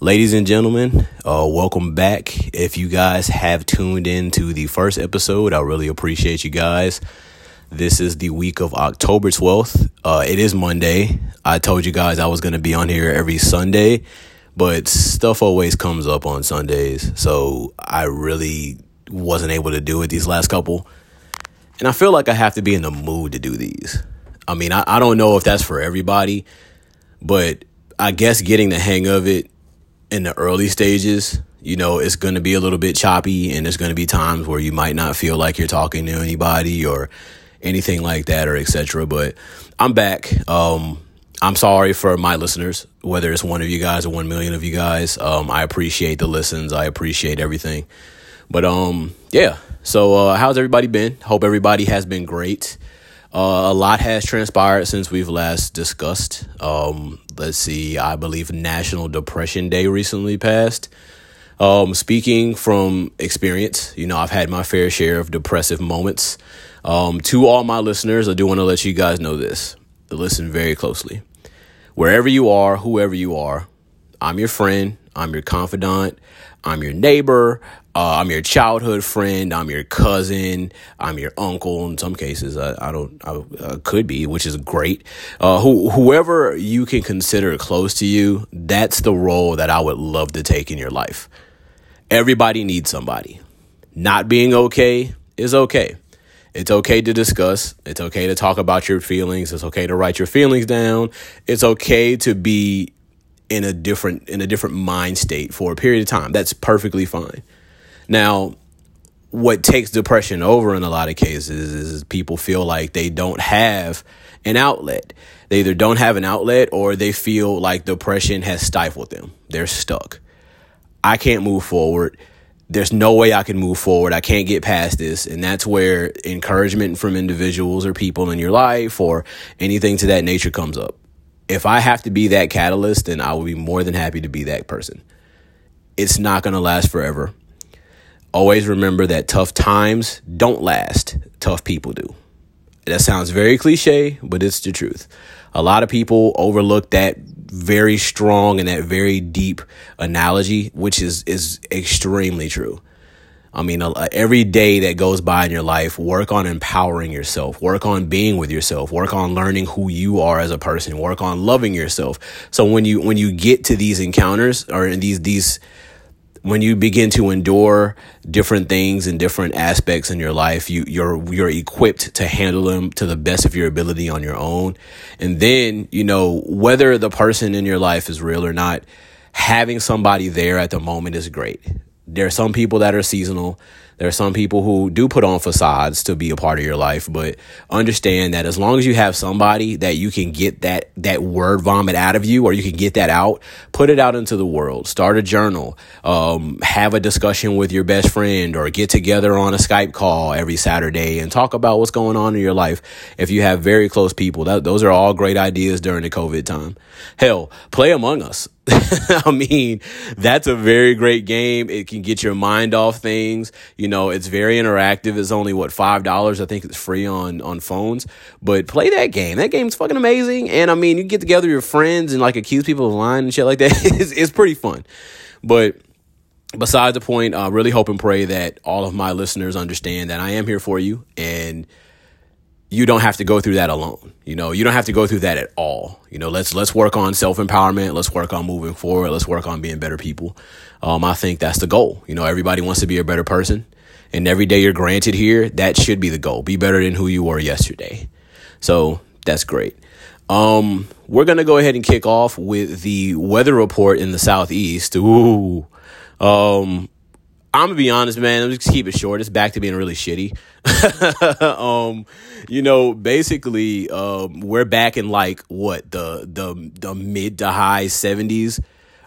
Ladies and gentlemen, uh, welcome back. If you guys have tuned in to the first episode, I really appreciate you guys. This is the week of October 12th. Uh, it is Monday. I told you guys I was going to be on here every Sunday, but stuff always comes up on Sundays. So I really wasn't able to do it these last couple. And I feel like I have to be in the mood to do these. I mean, I, I don't know if that's for everybody, but I guess getting the hang of it in the early stages, you know, it's going to be a little bit choppy and there's going to be times where you might not feel like you're talking to anybody or anything like that or etc. But I'm back. Um, I'm sorry for my listeners, whether it's one of you guys or one million of you guys. Um, I appreciate the listens. I appreciate everything. But um, yeah. So uh, how's everybody been? Hope everybody has been great. Uh, a lot has transpired since we've last discussed. Um, let's see, I believe National Depression Day recently passed. Um, speaking from experience, you know, I've had my fair share of depressive moments. Um, to all my listeners, I do want to let you guys know this. Listen very closely. Wherever you are, whoever you are, I'm your friend, I'm your confidant, I'm your neighbor, uh, I'm your childhood friend. I'm your cousin. I'm your uncle. In some cases, I, I don't. I, I, could be, which is great. Uh, who, whoever you can consider close to you, that's the role that I would love to take in your life. Everybody needs somebody. Not being okay is okay. It's okay to discuss. It's okay to talk about your feelings. It's okay to write your feelings down. It's okay to be in a different in a different mind state for a period of time. That's perfectly fine. Now, what takes depression over in a lot of cases is people feel like they don't have an outlet. They either don't have an outlet or they feel like depression has stifled them. They're stuck. I can't move forward. There's no way I can move forward. I can't get past this. And that's where encouragement from individuals or people in your life or anything to that nature comes up. If I have to be that catalyst, then I will be more than happy to be that person. It's not going to last forever always remember that tough times don't last, tough people do. That sounds very cliche, but it's the truth. A lot of people overlook that very strong and that very deep analogy, which is is extremely true. I mean, every day that goes by in your life, work on empowering yourself, work on being with yourself, work on learning who you are as a person, work on loving yourself. So when you when you get to these encounters or in these these when you begin to endure different things and different aspects in your life, you, you're you're equipped to handle them to the best of your ability on your own. And then, you know, whether the person in your life is real or not, having somebody there at the moment is great. There are some people that are seasonal. There are some people who do put on facades to be a part of your life, but understand that as long as you have somebody that you can get that that word vomit out of you, or you can get that out, put it out into the world. Start a journal. Um, have a discussion with your best friend, or get together on a Skype call every Saturday and talk about what's going on in your life. If you have very close people, that, those are all great ideas during the COVID time. Hell, play Among Us. I mean, that's a very great game. It can get your mind off things. You know, it's very interactive. It's only what five dollars. I think it's free on on phones. But play that game. That game's fucking amazing. And I mean, you get together with your friends and like accuse people of lying and shit like that. it's, it's pretty fun. But besides the point, I really hope and pray that all of my listeners understand that I am here for you and you don't have to go through that alone. You know, you don't have to go through that at all. You know, let's let's work on self empowerment. Let's work on moving forward. Let's work on being better people. Um, I think that's the goal. You know, everybody wants to be a better person, and every day you're granted here, that should be the goal. Be better than who you were yesterday. So that's great. Um, we're gonna go ahead and kick off with the weather report in the southeast. Ooh, um, I'm gonna be honest, man. I'm just keep it short. It's back to being really shitty. um, you know, basically, um, we're back in like what the the the mid to high 70s,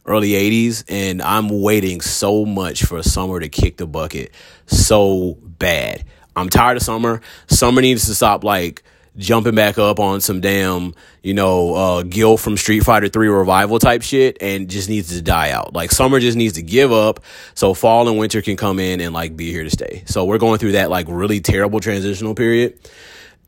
early 80s, and I'm waiting so much for summer to kick the bucket so bad. I'm tired of summer. Summer needs to stop like jumping back up on some damn, you know, uh, Gill from Street Fighter 3 revival type shit and just needs to die out. Like summer just needs to give up so fall and winter can come in and like be here to stay. So we're going through that like really terrible transitional period.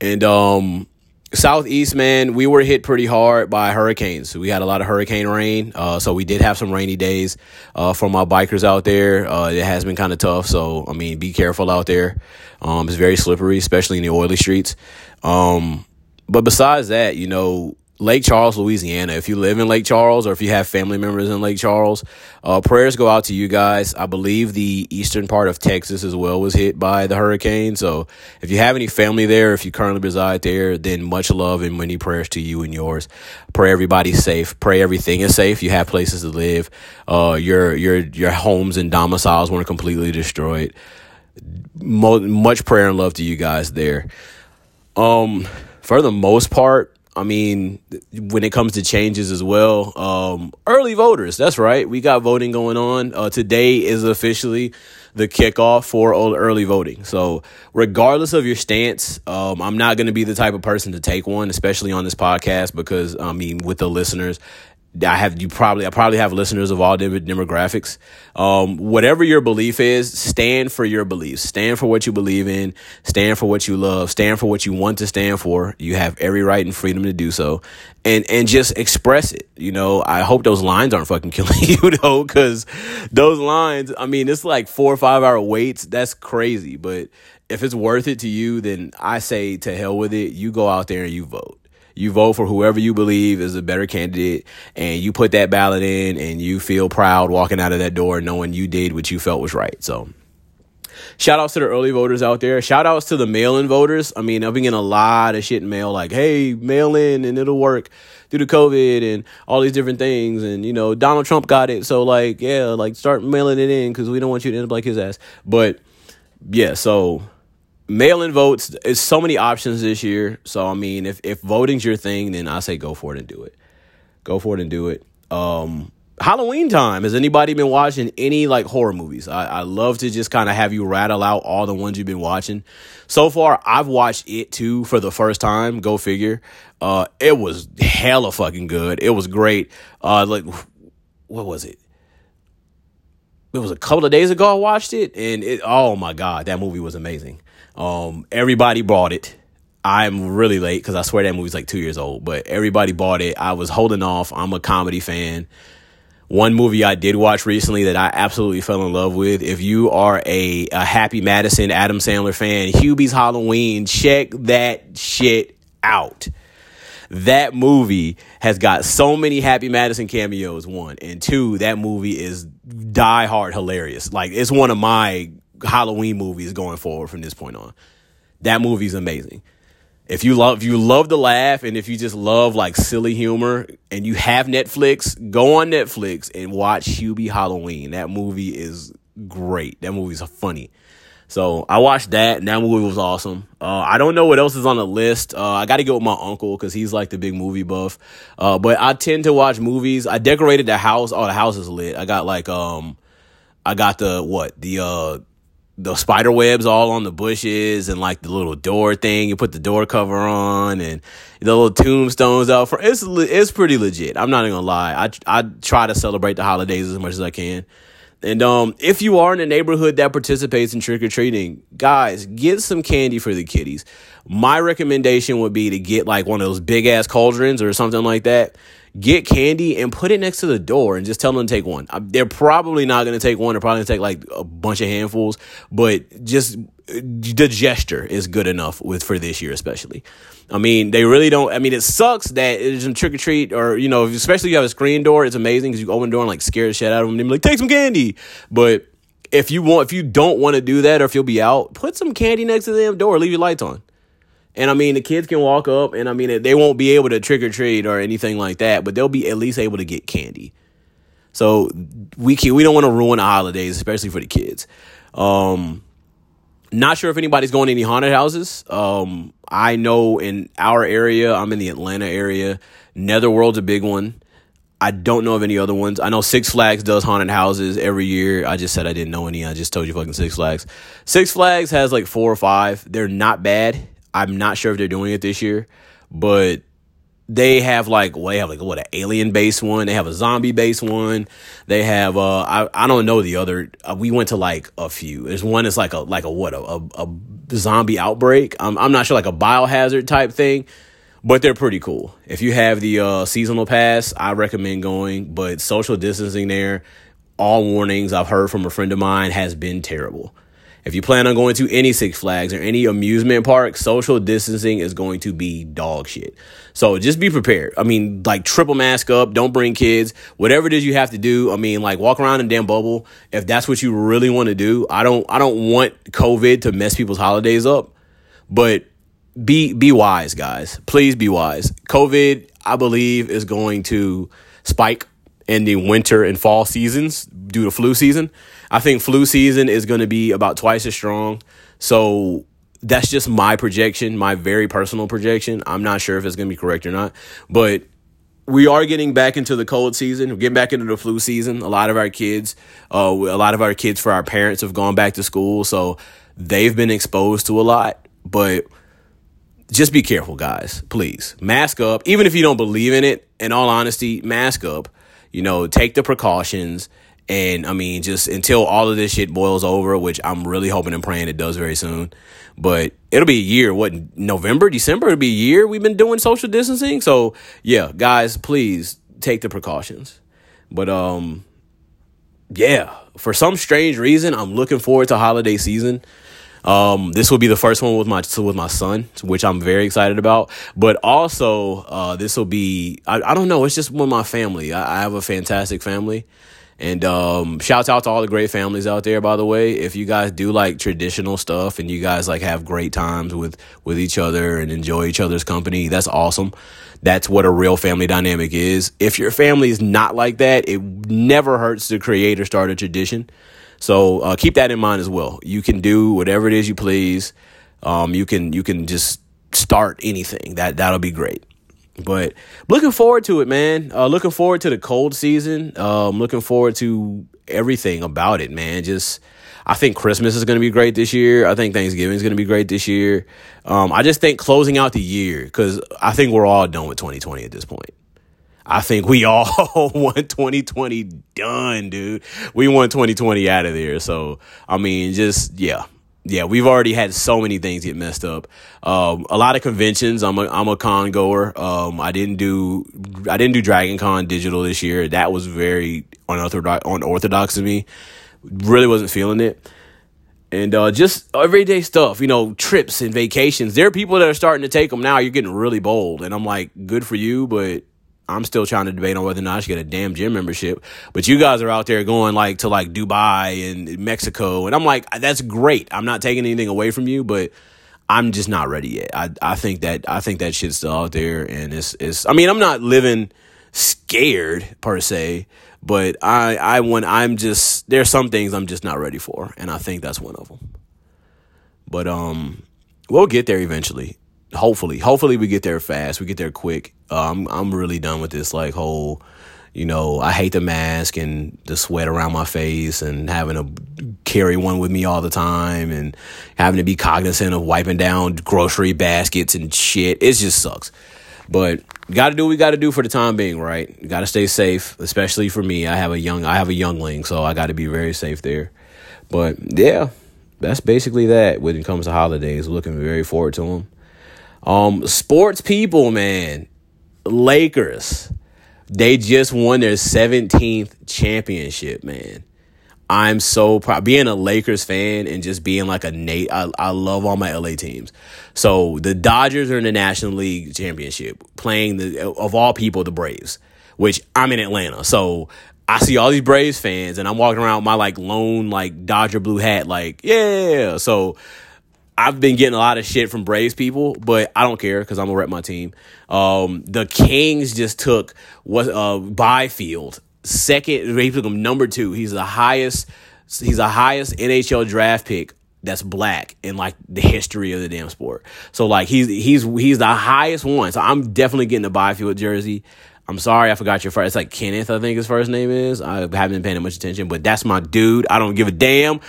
And, um, southeast, man, we were hit pretty hard by hurricanes. We had a lot of hurricane rain, uh, so we did have some rainy days uh, for my bikers out there. Uh, it has been kind of tough, so I mean, be careful out there. Um, it's very slippery, especially in the oily streets. Um, but besides that, you know, Lake Charles, Louisiana. If you live in Lake Charles or if you have family members in Lake Charles, uh, prayers go out to you guys. I believe the eastern part of Texas as well was hit by the hurricane. So if you have any family there, if you currently reside there, then much love and many prayers to you and yours. Pray everybody's safe. Pray everything is safe. You have places to live. Uh, your your your homes and domiciles weren't completely destroyed. Mo- much prayer and love to you guys there. Um, for the most part, I mean, when it comes to changes as well, um, early voters. That's right. We got voting going on. Uh, today is officially the kickoff for early voting. So, regardless of your stance, um, I'm not going to be the type of person to take one, especially on this podcast, because I mean, with the listeners, I have you probably I probably have listeners of all demographics. Um, whatever your belief is, stand for your beliefs. Stand for what you believe in. Stand for what you love. Stand for what you want to stand for. You have every right and freedom to do so, and and just express it. You know, I hope those lines aren't fucking killing you though, because those lines. I mean, it's like four or five hour waits. That's crazy. But if it's worth it to you, then I say to hell with it. You go out there and you vote. You vote for whoever you believe is a better candidate and you put that ballot in and you feel proud walking out of that door knowing you did what you felt was right. So shout outs to the early voters out there. Shout outs to the mail in voters. I mean, I've been getting a lot of shit in mail like, hey, mail in and it'll work due to COVID and all these different things. And, you know, Donald Trump got it. So, like, yeah, like start mailing it in because we don't want you to end up like his ass. But yeah, so mail-in votes is so many options this year. So i mean if, if voting's your thing then i say go for it and do it. Go for it and do it. Um halloween time. Has anybody been watching any like horror movies? I, I love to just kind of have you rattle out all the ones you've been watching. So far i've watched it too for the first time. Go figure. Uh it was hella fucking good. It was great. Uh like what was it? It was a couple of days ago I watched it and it oh my god that movie was amazing. Um, everybody bought it. I'm really late because I swear that movie's like two years old, but everybody bought it. I was holding off. I'm a comedy fan. One movie I did watch recently that I absolutely fell in love with. If you are a, a Happy Madison Adam Sandler fan, Hubie's Halloween, check that shit out. That movie has got so many Happy Madison cameos. One and two, that movie is die hard hilarious. Like it's one of my Halloween movies going forward from this point on. That movie's amazing. If you love if you love to laugh and if you just love like silly humor and you have Netflix, go on Netflix and watch Hubie Halloween. That movie is great. That movie's funny. So I watched that, and that movie was awesome. Uh, I don't know what else is on the list. Uh, I got to go with my uncle because he's like the big movie buff. Uh, but I tend to watch movies. I decorated the house. Oh, the house is lit. I got like um, I got the what the uh the spider webs all on the bushes and like the little door thing. You put the door cover on and the little tombstones out for it's it's pretty legit. I'm not even gonna lie. I I try to celebrate the holidays as much as I can. And um, if you are in a neighborhood that participates in trick or treating, guys, get some candy for the kiddies. My recommendation would be to get like one of those big ass cauldrons or something like that get candy and put it next to the door and just tell them to take one. Uh, they're probably not going to take one. They're probably going to take like a bunch of handfuls, but just uh, the gesture is good enough with for this year, especially. I mean, they really don't. I mean, it sucks that it's a trick or treat, or you know, especially if you have a screen door. It's amazing because you open the door and like scare the shit out of them. And like, take some candy. But if you want, if you don't want to do that, or if you'll be out, put some candy next to the damn door. Leave your lights on. And I mean, the kids can walk up, and I mean, they won't be able to trick or treat or anything like that, but they'll be at least able to get candy. So we can, we don't want to ruin the holidays, especially for the kids. Um, not sure if anybody's going to any haunted houses. Um, I know in our area, I'm in the Atlanta area. Netherworld's a big one. I don't know of any other ones. I know Six Flags does haunted houses every year. I just said I didn't know any. I just told you fucking Six Flags. Six Flags has like four or five. They're not bad. I'm not sure if they're doing it this year, but they have like well, they have like what an alien based one. They have a zombie based one. They have uh I, I don't know the other. Uh, we went to like a few. There's one that's like a like a what a, a, a zombie outbreak. I'm I'm not sure like a biohazard type thing. but they're pretty cool. If you have the uh, seasonal pass, I recommend going. But social distancing there, all warnings I've heard from a friend of mine has been terrible. If you plan on going to any Six Flags or any amusement park, social distancing is going to be dog shit. So just be prepared. I mean, like triple mask up, don't bring kids, whatever it is you have to do. I mean, like walk around in damn bubble if that's what you really want to do. I don't I don't want COVID to mess people's holidays up, but be be wise, guys. Please be wise. COVID, I believe, is going to spike in the winter and fall seasons due to flu season. I think flu season is going to be about twice as strong. So that's just my projection, my very personal projection. I'm not sure if it's going to be correct or not, but we are getting back into the cold season. We're getting back into the flu season. A lot of our kids, uh, a lot of our kids for our parents have gone back to school, so they've been exposed to a lot. But just be careful, guys. Please mask up. Even if you don't believe in it, in all honesty, mask up. You know, take the precautions. And I mean, just until all of this shit boils over, which I'm really hoping and praying it does very soon. But it'll be a year. What November, December? It'll be a year we've been doing social distancing. So yeah, guys, please take the precautions. But um, yeah, for some strange reason, I'm looking forward to holiday season. Um, this will be the first one with my with my son, which I'm very excited about. But also, uh, this will be I, I don't know. It's just with my family. I, I have a fantastic family. And um, shouts out to all the great families out there, by the way. If you guys do like traditional stuff and you guys like have great times with with each other and enjoy each other's company, that's awesome. That's what a real family dynamic is. If your family is not like that, it never hurts to create or start a tradition. So uh, keep that in mind as well. You can do whatever it is you please. Um, you can you can just start anything. That that'll be great. But looking forward to it, man. Uh, looking forward to the cold season. Um, looking forward to everything about it, man. Just I think Christmas is going to be great this year. I think Thanksgiving is going to be great this year. Um, I just think closing out the year because I think we're all done with 2020 at this point. I think we all want 2020 done, dude. We want 2020 out of there. So, I mean, just, yeah. Yeah, we've already had so many things get messed up. Um, a lot of conventions. I'm a I'm a con goer. Um, I didn't do I didn't do Dragon Con digital this year. That was very unorthodox unorthodox to me. Really wasn't feeling it. And uh, just everyday stuff, you know, trips and vacations. There are people that are starting to take them now. You're getting really bold, and I'm like, good for you, but I'm still trying to debate on whether or not I should get a damn gym membership. But you guys are out there going like to like Dubai and Mexico. And I'm like, that's great. I'm not taking anything away from you, but I'm just not ready yet. I, I think that I think that shit's still out there and it's it's I mean, I'm not living scared per se, but I I want I'm just there's some things I'm just not ready for, and I think that's one of them. But um we'll get there eventually hopefully, hopefully we get there fast. We get there quick. Uh, I'm I'm really done with this like whole, you know, I hate the mask and the sweat around my face and having to carry one with me all the time and having to be cognizant of wiping down grocery baskets and shit. It just sucks. But got to do what we got to do for the time being, right? Got to stay safe, especially for me. I have a young I have a youngling, so I got to be very safe there. But yeah, that's basically that when it comes to holidays. Looking very forward to them. Um, sports people, man, Lakers, they just won their 17th championship, man. I'm so proud being a Lakers fan and just being like a Nate. I, I love all my LA teams. So the Dodgers are in the National League Championship, playing the of all people the Braves, which I'm in Atlanta. So I see all these Braves fans, and I'm walking around with my like lone like Dodger blue hat, like yeah. So I've been getting a lot of shit from Braves people, but I don't care because I'm gonna rep my team. Um, the Kings just took what uh, Byfield second. They took him number two. He's the highest. He's the highest NHL draft pick that's black in like the history of the damn sport. So like he's he's he's the highest one. So I'm definitely getting a Byfield jersey. I'm sorry, I forgot your first. It's like Kenneth, I think his first name is. I haven't been paying much attention, but that's my dude. I don't give a damn.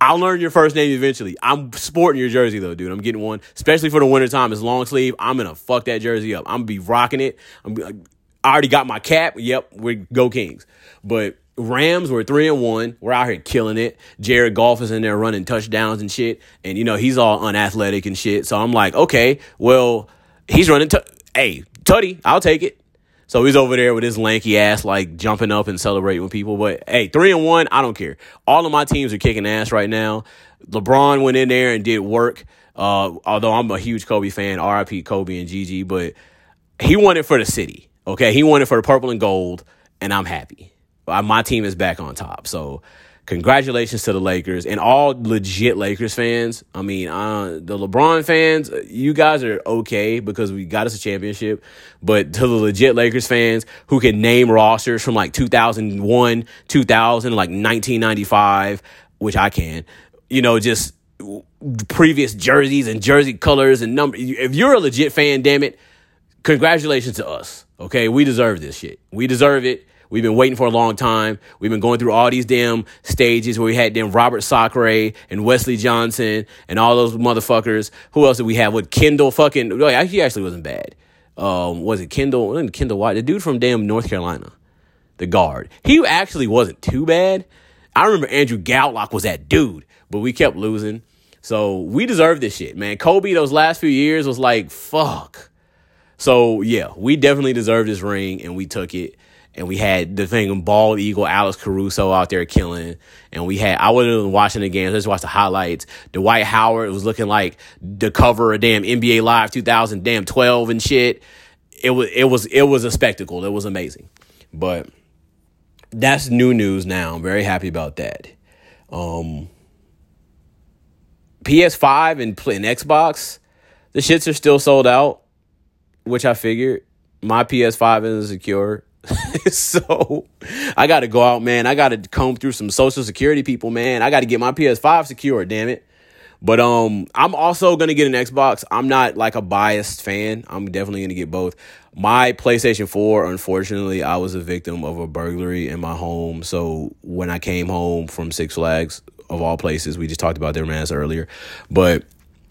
I'll learn your first name eventually. I'm sporting your jersey though, dude. I'm getting one, especially for the winter time. It's long sleeve. I'm gonna fuck that jersey up. I'm gonna be rocking it. I'm, I already got my cap. Yep, we go Kings. But Rams were three and one. We're out here killing it. Jared Goff is in there running touchdowns and shit, and you know he's all unathletic and shit. So I'm like, okay, well, he's running. T- hey, Tutty, I'll take it. So he's over there with his lanky ass, like jumping up and celebrating with people. But hey, three and one, I don't care. All of my teams are kicking ass right now. LeBron went in there and did work. Uh, although I'm a huge Kobe fan, RIP Kobe and Gigi, but he won it for the city. Okay, he won it for the purple and gold, and I'm happy. My team is back on top. So congratulations to the Lakers and all legit Lakers fans. I mean, uh, the LeBron fans, you guys are okay because we got us a championship. But to the legit Lakers fans who can name rosters from like 2001, 2000, like 1995, which I can, you know, just previous jerseys and jersey colors and number. If you're a legit fan, damn it, congratulations to us. Okay, we deserve this shit. We deserve it. We've been waiting for a long time. We've been going through all these damn stages where we had them Robert Sacre and Wesley Johnson and all those motherfuckers. Who else did we have? With Kendall fucking, he actually wasn't bad. Um, was it Kendall? Wasn't Kendall White? The dude from damn North Carolina, the guard. He actually wasn't too bad. I remember Andrew Goudelock was that dude, but we kept losing. So we deserve this shit, man. Kobe, those last few years was like, fuck. So yeah, we definitely deserve this ring and we took it and we had the thing bald eagle Alex Caruso out there killing, and we had I wasn't watching the games, I just watched the highlights. Dwight Howard was looking like the cover of damn NBA Live 2000 damn 12 and shit. It was it was it was a spectacle. It was amazing, but that's new news now. I'm very happy about that. Um, PS5 and, and Xbox, the shits are still sold out, which I figured. My PS5 isn't secure. so I got to go out, man. I got to comb through some social security people, man. I got to get my PS5 secure, damn it. But um, I'm also gonna get an Xbox. I'm not like a biased fan. I'm definitely gonna get both. My PlayStation 4, unfortunately, I was a victim of a burglary in my home. So when I came home from Six Flags, of all places, we just talked about their mass earlier, but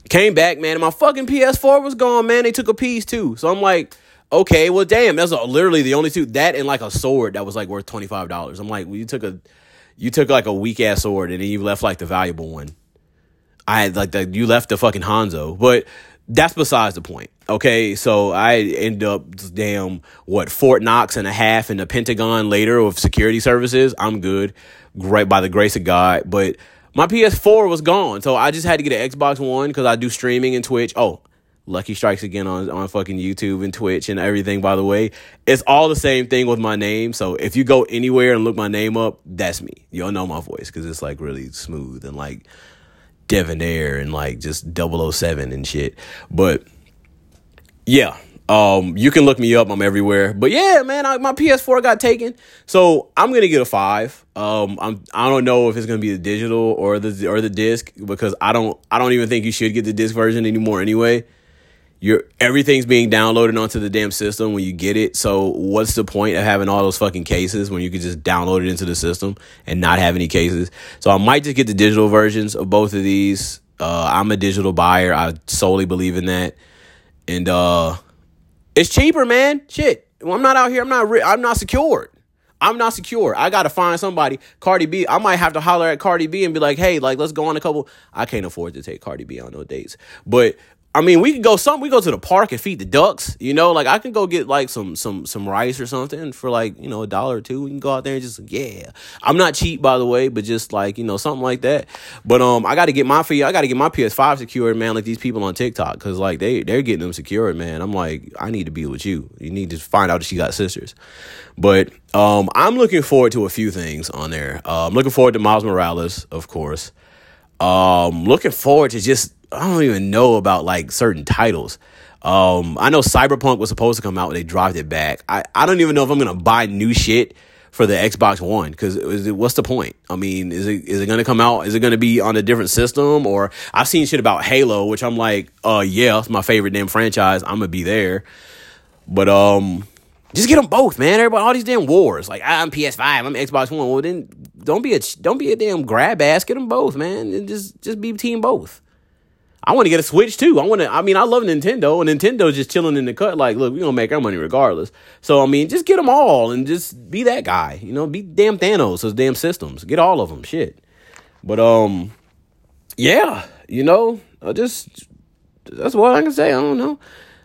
came back, man, and my fucking PS4 was gone, man. They took a piece too. So I'm like, okay, well, damn, that's literally the only two that and like a sword that was like worth twenty five dollars. I'm like, well, you took a, you took like a weak ass sword and then you left like the valuable one. I had like the you left the fucking Hanzo, but that's besides the point. Okay, so I end up damn what Fort Knox and a half in the Pentagon later with security services. I'm good, great by the grace of God. But my PS4 was gone, so I just had to get an Xbox One because I do streaming and Twitch. Oh, Lucky Strikes again on on fucking YouTube and Twitch and everything. By the way, it's all the same thing with my name. So if you go anywhere and look my name up, that's me. You'll know my voice because it's like really smooth and like debonair and like just 007 and shit. But yeah, um, you can look me up. I'm everywhere. But yeah, man, I, my PS4 got taken, so I'm gonna get a five. Um, I'm I don't know if it's gonna be the digital or the or the disc because I don't I don't even think you should get the disc version anymore anyway you're everything's being downloaded onto the damn system when you get it. So what's the point of having all those fucking cases when you could just download it into the system and not have any cases? So I might just get the digital versions of both of these. Uh, I'm a digital buyer. I solely believe in that, and uh, it's cheaper, man. Shit, I'm not out here. I'm not. I'm not secured. I'm not secure. I gotta find somebody. Cardi B. I might have to holler at Cardi B and be like, "Hey, like, let's go on a couple." I can't afford to take Cardi B on no dates, but I mean, we could go some. We go to the park and feed the ducks. You know, like I can go get like some some some rice or something for like you know a dollar or two. We can go out there and just yeah. I'm not cheap by the way, but just like you know something like that. But um, I got to get my fee. I got to get my PS5 secured, man. Like these people on TikTok, because like they they're getting them secured, man. I'm like, I need to be with you. You need to find out if she got sisters. But um, I'm looking forward to a few things on there. Uh, I'm looking forward to Miles Morales, of course. Um, looking forward to just I don't even know about like certain titles. Um, I know Cyberpunk was supposed to come out, but they dropped it back. I, I don't even know if I'm gonna buy new shit for the Xbox One because what's the point? I mean, is it is it gonna come out? Is it gonna be on a different system? Or I've seen shit about Halo, which I'm like, uh, yeah, it's my favorite damn franchise. I'm gonna be there, but um, just get them both, man. Everybody, all these damn wars. Like I'm PS5, I'm Xbox One. Well, then don't be a don't be a damn grab ass. Get them both, man. And just just be team both. I want to get a Switch too. I want to. I mean, I love Nintendo, and Nintendo's just chilling in the cut. Like, look, we gonna make our money regardless. So I mean, just get them all and just be that guy. You know, be damn Thanos. Those damn systems. Get all of them. Shit. But um, yeah. You know, I just that's what I can say. I don't know.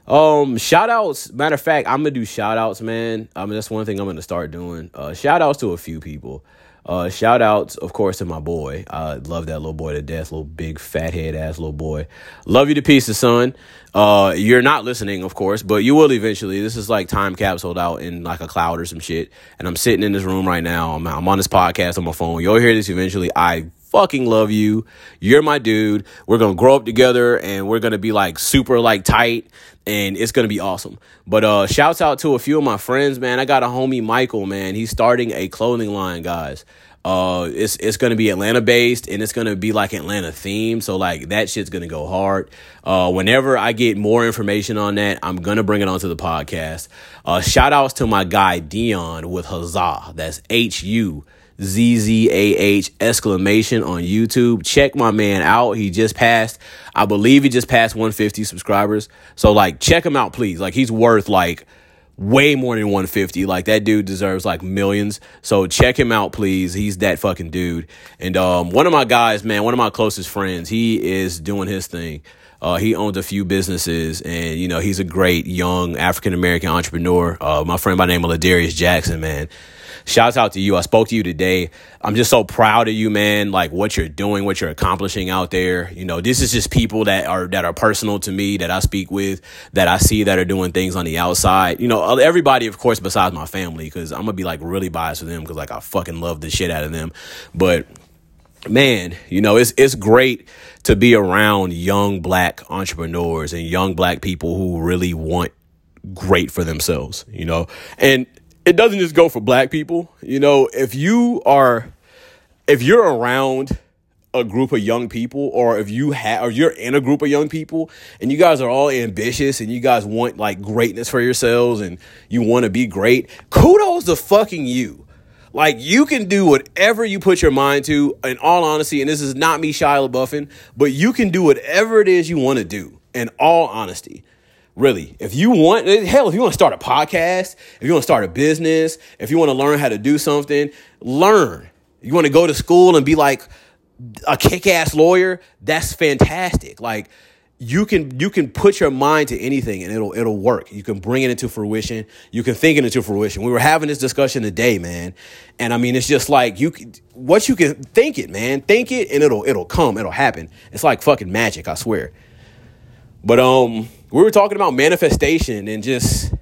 Um, shout outs. Matter of fact, I'm gonna do shout outs, man. I mean, that's one thing I'm gonna start doing. Uh, shout outs to a few people. Uh, shout outs, of course, to my boy. I love that little boy to death, little big fat head ass little boy. Love you to pieces, son. Uh, you're not listening, of course, but you will eventually. This is like time capsuled out in like a cloud or some shit. And I'm sitting in this room right now. I'm, I'm on this podcast on my phone. You'll hear this eventually. I fucking love you. You're my dude. We're gonna grow up together and we're gonna be like super like tight and it's gonna be awesome. But uh shouts out to a few of my friends, man. I got a homie Michael, man. He's starting a clothing line, guys. Uh, it's it's gonna be Atlanta based and it's gonna be like Atlanta themed. So like that shit's gonna go hard. Uh, whenever I get more information on that, I'm gonna bring it onto the podcast. Uh, shout outs to my guy Dion with Huzzah. That's H U Z Z A H exclamation on YouTube. Check my man out. He just passed, I believe he just passed 150 subscribers. So like check him out, please. Like he's worth like way more than 150. Like that dude deserves like millions. So check him out, please. He's that fucking dude. And um, one of my guys, man, one of my closest friends, he is doing his thing. Uh, he owns a few businesses, and you know he's a great young African American entrepreneur. Uh, my friend by the name of Ladarius Jackson, man. Shouts out to you. I spoke to you today. I'm just so proud of you, man. Like what you're doing, what you're accomplishing out there. You know, this is just people that are that are personal to me that I speak with, that I see that are doing things on the outside. You know, everybody, of course, besides my family, because I'm gonna be like really biased with them because like I fucking love the shit out of them. But man, you know, it's it's great to be around young black entrepreneurs and young black people who really want great for themselves, you know. And it doesn't just go for black people. You know, if you are if you're around a group of young people or if you have or you're in a group of young people and you guys are all ambitious and you guys want like greatness for yourselves and you want to be great, kudos to fucking you. Like you can do whatever you put your mind to, in all honesty, and this is not me Shia LaBeoufing, but you can do whatever it is you want to do, in all honesty. Really, if you want, hell, if you want to start a podcast, if you want to start a business, if you want to learn how to do something, learn. You want to go to school and be like a kick ass lawyer, that's fantastic. Like, you can you can put your mind to anything and it'll it'll work. You can bring it into fruition. You can think it into fruition. We were having this discussion today, man, and I mean it's just like you what you can think it, man. Think it and it'll it'll come. It'll happen. It's like fucking magic, I swear. But um, we were talking about manifestation and just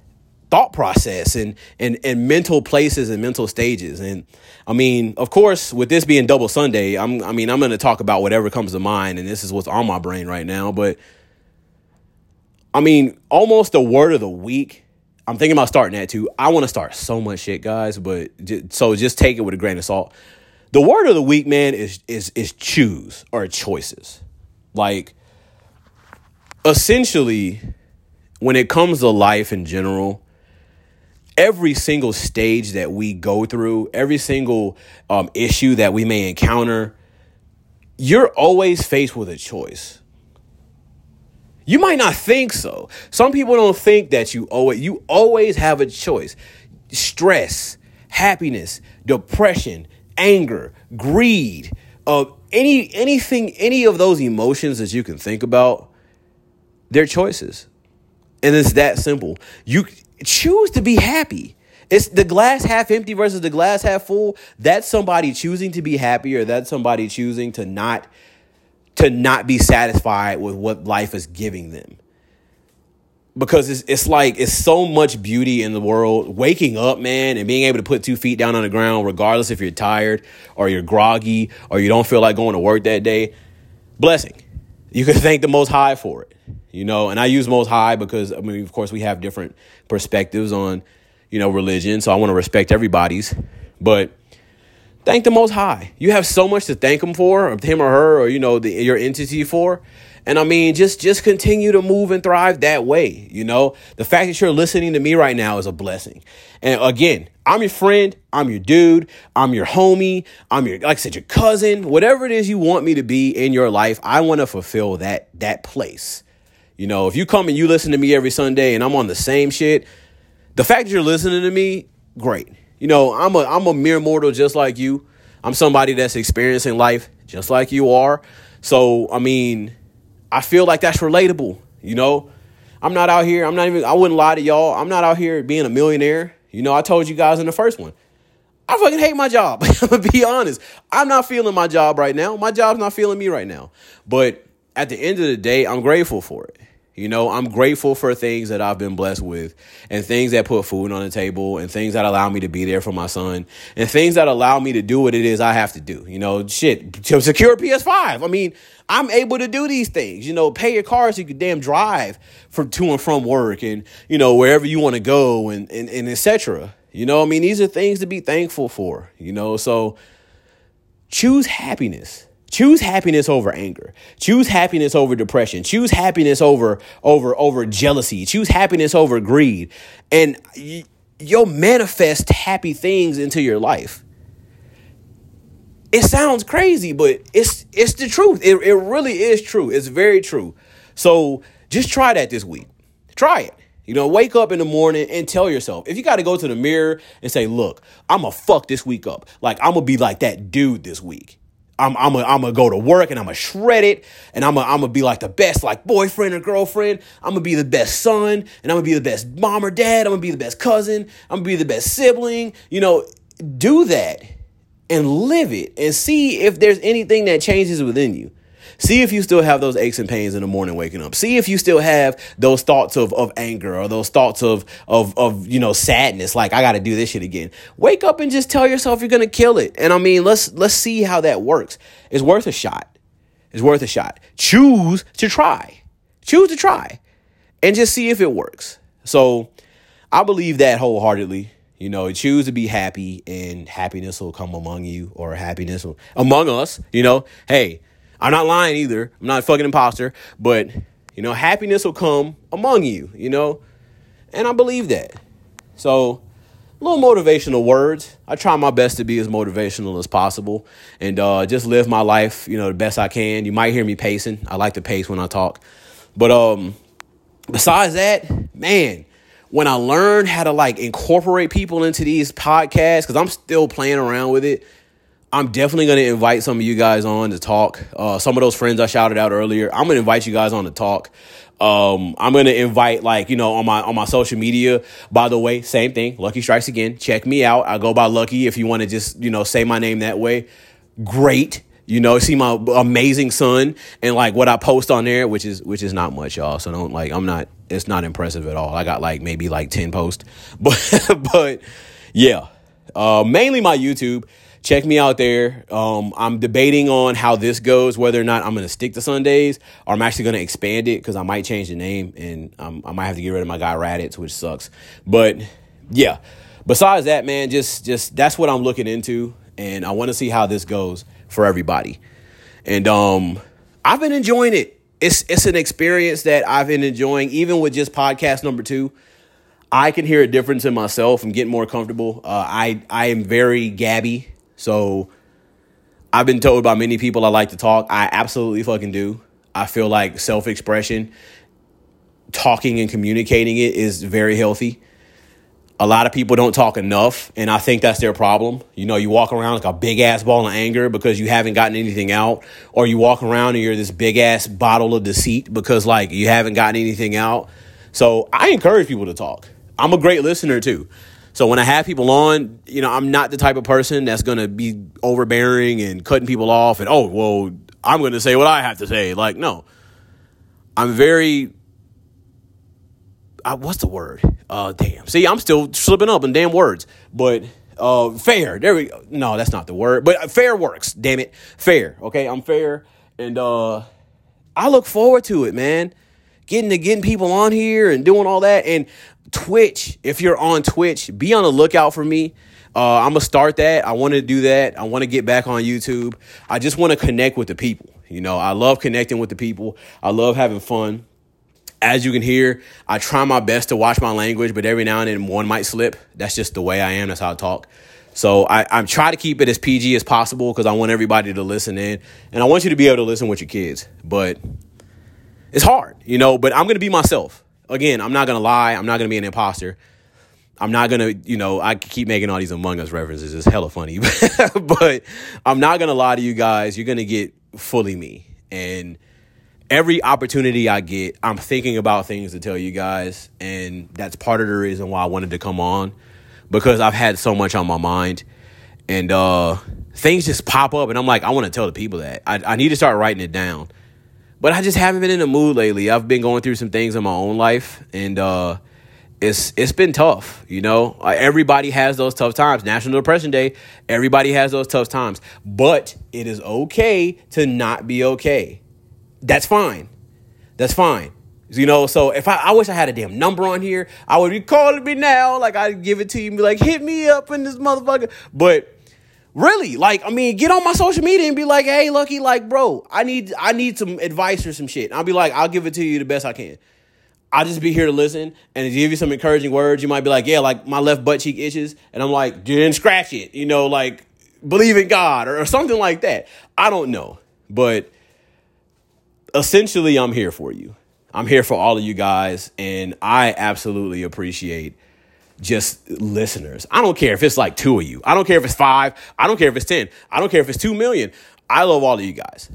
thought process and and and mental places and mental stages. And I mean of course with this being double Sunday I'm I mean I'm going to talk about whatever comes to mind and this is what's on my brain right now but I mean almost the word of the week I'm thinking about starting that too. I want to start so much shit guys but so just take it with a grain of salt. The word of the week man is is is choose or choices. Like essentially, when it comes to life in general, every single stage that we go through, every single um, issue that we may encounter, you're always faced with a choice. You might not think so. Some people don't think that you always you always have a choice. Stress, happiness, depression, anger, greed, uh, any anything, any of those emotions that you can think about their choices. And it's that simple. You choose to be happy. It's the glass half empty versus the glass half full. That's somebody choosing to be happy or that's somebody choosing to not to not be satisfied with what life is giving them. Because it's it's like it's so much beauty in the world. Waking up, man, and being able to put two feet down on the ground, regardless if you're tired or you're groggy or you don't feel like going to work that day. Blessing. You can thank the most high for it you know? And i use most high because i mean of course we have different perspectives on you know religion so i want to respect everybody's. But thank the most high. You have so much to thank him for him or her or you know the, your entity for and i mean just just continue to move and thrive that way you know the fact that you're listening to me right now is a blessing and again i'm your friend i'm your dude i'm your homie i'm your like i said your cousin whatever it is you want me to be in your life i want to fulfill that that place you know, if you come and you listen to me every Sunday and I'm on the same shit, the fact that you're listening to me, great. You know, I'm a I'm a mere mortal just like you. I'm somebody that's experiencing life just like you are. So, I mean, I feel like that's relatable, you know? I'm not out here. I'm not even. I wouldn't lie to y'all. I'm not out here being a millionaire. You know, I told you guys in the first one. I fucking hate my job. I'm gonna be honest. I'm not feeling my job right now. My job's not feeling me right now. But at the end of the day, I'm grateful for it. You know, I'm grateful for things that I've been blessed with and things that put food on the table and things that allow me to be there for my son and things that allow me to do what it is I have to do. You know, shit, to secure PS5. I mean, I'm able to do these things. You know, pay your car so you can damn drive from to and from work and, you know, wherever you want to go and, and, and etc. You know, I mean, these are things to be thankful for, you know, so choose happiness choose happiness over anger. Choose happiness over depression. Choose happiness over over over jealousy. Choose happiness over greed. And you'll manifest happy things into your life. It sounds crazy but it's it's the truth. It, it really is true. It's very true. So just try that this week. Try it. You know, wake up in the morning and tell yourself if you got to go to the mirror and say, look, I'm to fuck this week up. Like, I'm to be like that dude this week. I'm I'm a, I'm gonna go to work and I'm gonna shred it and I'm gonna, I'm gonna be like the best like boyfriend or girlfriend. I'm gonna be the best son and I'm gonna be the best mom or dad. I'm gonna be the best cousin. I'm gonna be the best sibling. You know, do that and live it and see if there's anything that changes within you. See if you still have those aches and pains in the morning waking up. See if you still have those thoughts of, of anger or those thoughts of, of, of, you know, sadness. Like, I got to do this shit again. Wake up and just tell yourself you're going to kill it. And I mean, let's, let's see how that works. It's worth a shot. It's worth a shot. Choose to try. Choose to try and just see if it works. So I believe that wholeheartedly. You know, choose to be happy and happiness will come among you or happiness will, among us. You know, hey, I'm not lying either. I'm not a fucking imposter, but you know, happiness will come among you, you know? And I believe that. So, little motivational words. I try my best to be as motivational as possible and uh, just live my life, you know, the best I can. You might hear me pacing. I like to pace when I talk. But um besides that, man, when I learned how to like incorporate people into these podcasts cuz I'm still playing around with it I'm definitely going to invite some of you guys on to talk. Uh, some of those friends I shouted out earlier, I'm going to invite you guys on to talk. Um, I'm going to invite like, you know, on my, on my social media, by the way, same thing, Lucky Strikes again. Check me out. I go by Lucky. If you want to just, you know, say my name that way, great. You know, see my amazing son and like what I post on there, which is, which is not much, y'all. So don't like, I'm not, it's not impressive at all. I got like maybe like 10 posts, but, but yeah, uh, mainly my YouTube check me out there. Um, I'm debating on how this goes, whether or not I'm going to stick to Sundays or I'm actually going to expand it because I might change the name and um, I might have to get rid of my guy Raditz, which sucks. But yeah, besides that, man, just just that's what I'm looking into, and I want to see how this goes for everybody. And um, I've been enjoying it. It's it's an experience that I've been enjoying, even with just podcast number two. I can hear a difference in myself. I'm getting more comfortable. Uh, I I am very gabby so I've been told by many people I like to talk. I absolutely fucking do. I feel like self expression, talking and communicating it is very healthy. A lot of people don't talk enough, and I think that's their problem. You know, you walk around like a big ass ball of anger because you haven't gotten anything out, or you walk around and you're this big ass bottle of deceit because like you haven't gotten anything out. So I encourage people to talk. I'm a great listener too. So when I have people on, you know, I'm not the type of person that's going to be overbearing and cutting people off and, oh, well, I'm going to say what I have to say. Like, no. I'm very, uh, what's the word? Uh, damn. See, I'm still slipping up in damn words. But uh, fair. There we go. No, that's not the word. But fair works. Damn it. Fair. Okay, I'm fair. And uh, I look forward to it, man getting to getting people on here and doing all that. And Twitch, if you're on Twitch, be on the lookout for me. Uh, I'm gonna start that. I want to do that. I want to get back on YouTube. I just want to connect with the people. You know, I love connecting with the people. I love having fun. As you can hear, I try my best to watch my language, but every now and then one might slip. That's just the way I am. That's how I talk. So I, I'm trying to keep it as PG as possible because I want everybody to listen in, and I want you to be able to listen with your kids. But it's hard, you know. But I'm gonna be myself again, I'm not gonna lie. I'm not gonna be an imposter. I'm not gonna, you know, I keep making all these Among Us references. It's hella funny, but I'm not gonna lie to you guys. You're gonna get fully me, and every opportunity I get, I'm thinking about things to tell you guys, and that's part of the reason why I wanted to come on because I've had so much on my mind, and uh, things just pop up, and I'm like, I want to tell the people that I, I need to start writing it down, but I just haven't been in the mood lately. I've been going through some things in my own life, and uh, it's it's been tough. You know, everybody has those tough times. National Depression Day, everybody has those tough times, but it is okay to not be okay. That's fine. That's fine. You know, so if I, I wish I had a damn number on here, I would be calling me now. Like I'd give it to you and be like, hit me up in this motherfucker. But really, like, I mean, get on my social media and be like, hey, Lucky, like, bro, I need I need some advice or some shit. I'll be like, I'll give it to you the best I can. I'll just be here to listen and give you some encouraging words. You might be like, yeah, like my left butt cheek itches. And I'm like, didn't scratch it. You know, like believe in God or, or something like that. I don't know. But essentially, I'm here for you. I'm here for all of you guys. And I absolutely appreciate just listeners. I don't care if it's like two of you. I don't care if it's five. I don't care if it's 10. I don't care if it's 2 million. I love all of you guys.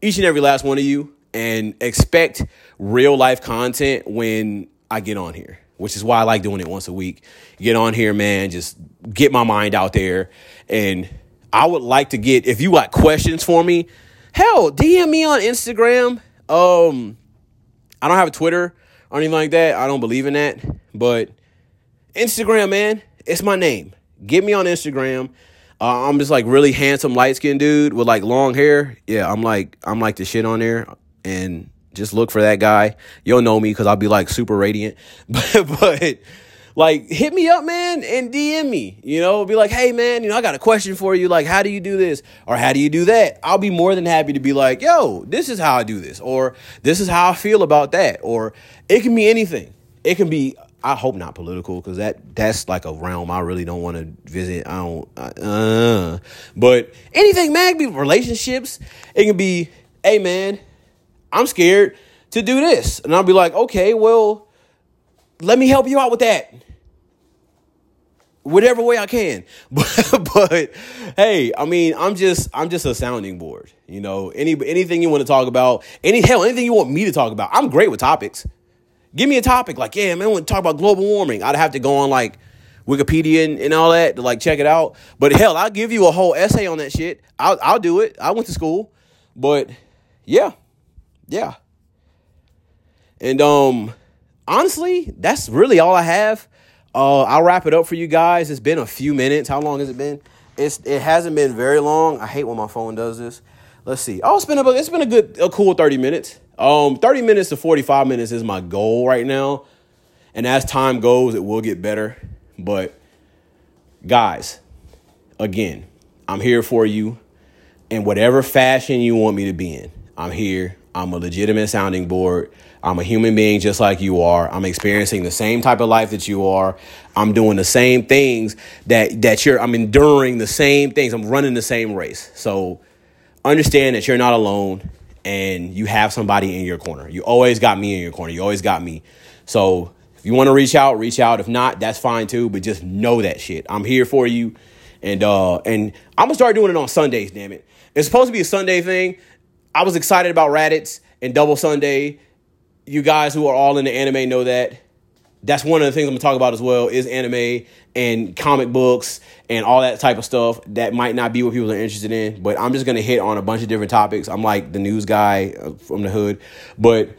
Each and every last one of you and expect real life content when I get on here, which is why I like doing it once a week. Get on here, man, just get my mind out there. And I would like to get, if you got questions for me, hell, DM me on Instagram. Um, I don't have a Twitter or anything like that. I don't believe in that. But Instagram, man, it's my name. Get me on Instagram. Uh, I'm just like really handsome, light skinned dude with like long hair. Yeah, I'm like I'm like the shit on there and just look for that guy. You'll know me because I'll be like super radiant. But, but like hit me up, man, and DM me. You know, be like, hey man, you know, I got a question for you. Like, how do you do this? Or how do you do that? I'll be more than happy to be like, yo, this is how I do this, or this is how I feel about that. Or it can be anything. It can be I hope not political because that that's like a realm I really don't want to visit. I don't. Uh, but anything, man, be relationships. It can be, hey, man, I'm scared to do this. And I'll be like, okay, well, let me help you out with that. Whatever way I can. But, but hey, I mean, I'm just I'm just a sounding board. You know, any anything you want to talk about, any hell, anything you want me to talk about. I'm great with topics. Give me a topic. Like, yeah, man, I want to talk about global warming. I'd have to go on like Wikipedia and, and all that to like check it out. But hell, I'll give you a whole essay on that shit. I'll I'll do it. I went to school. But yeah yeah. And um honestly, that's really all I have. Uh I'll wrap it up for you guys. It's been a few minutes. How long has it been? It's it hasn't been very long. I hate when my phone does this. Let's see. Oh, it's been a it's been a good a cool 30 minutes. Um 30 minutes to 45 minutes is my goal right now. And as time goes, it will get better. But guys, again, I'm here for you in whatever fashion you want me to be in. I'm here. I'm a legitimate sounding board. I'm a human being just like you are. I'm experiencing the same type of life that you are. I'm doing the same things that that you're I'm enduring the same things. I'm running the same race. So understand that you're not alone and you have somebody in your corner. You always got me in your corner. You always got me. So if you want to reach out, reach out. If not, that's fine too, but just know that shit. I'm here for you. And uh and I'm gonna start doing it on Sundays, damn it. It's supposed to be a Sunday thing. I was excited about Raditz and Double Sunday. You guys who are all in the anime know that. That's one of the things I'm gonna talk about as well is anime and comic books and all that type of stuff that might not be what people are interested in. But I'm just gonna hit on a bunch of different topics. I'm like the news guy uh, from the hood. But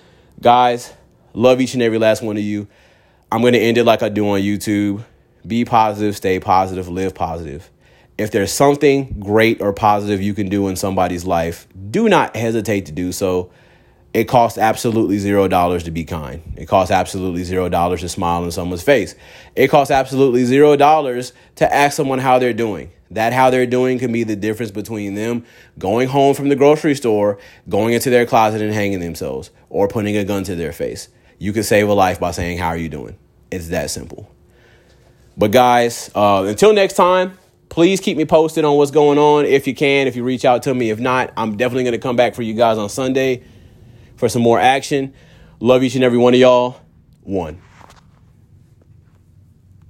guys, love each and every last one of you. I'm gonna end it like I do on YouTube. Be positive, stay positive, live positive if there's something great or positive you can do in somebody's life, do not hesitate to do so. It costs absolutely zero dollars to be kind. It costs absolutely zero dollars to smile in someone's face. It costs absolutely zero dollars to ask someone how they're doing. That how they're doing can be the difference between them going home from the grocery store, going into their closet and hanging themselves, or putting a gun to their face. You can save a life by saying, How are you doing? It's that simple. But, guys, uh, until next time, Please keep me posted on what's going on if you can, if you reach out to me. If not, I'm definitely going to come back for you guys on Sunday for some more action. Love each and every one of y'all. One.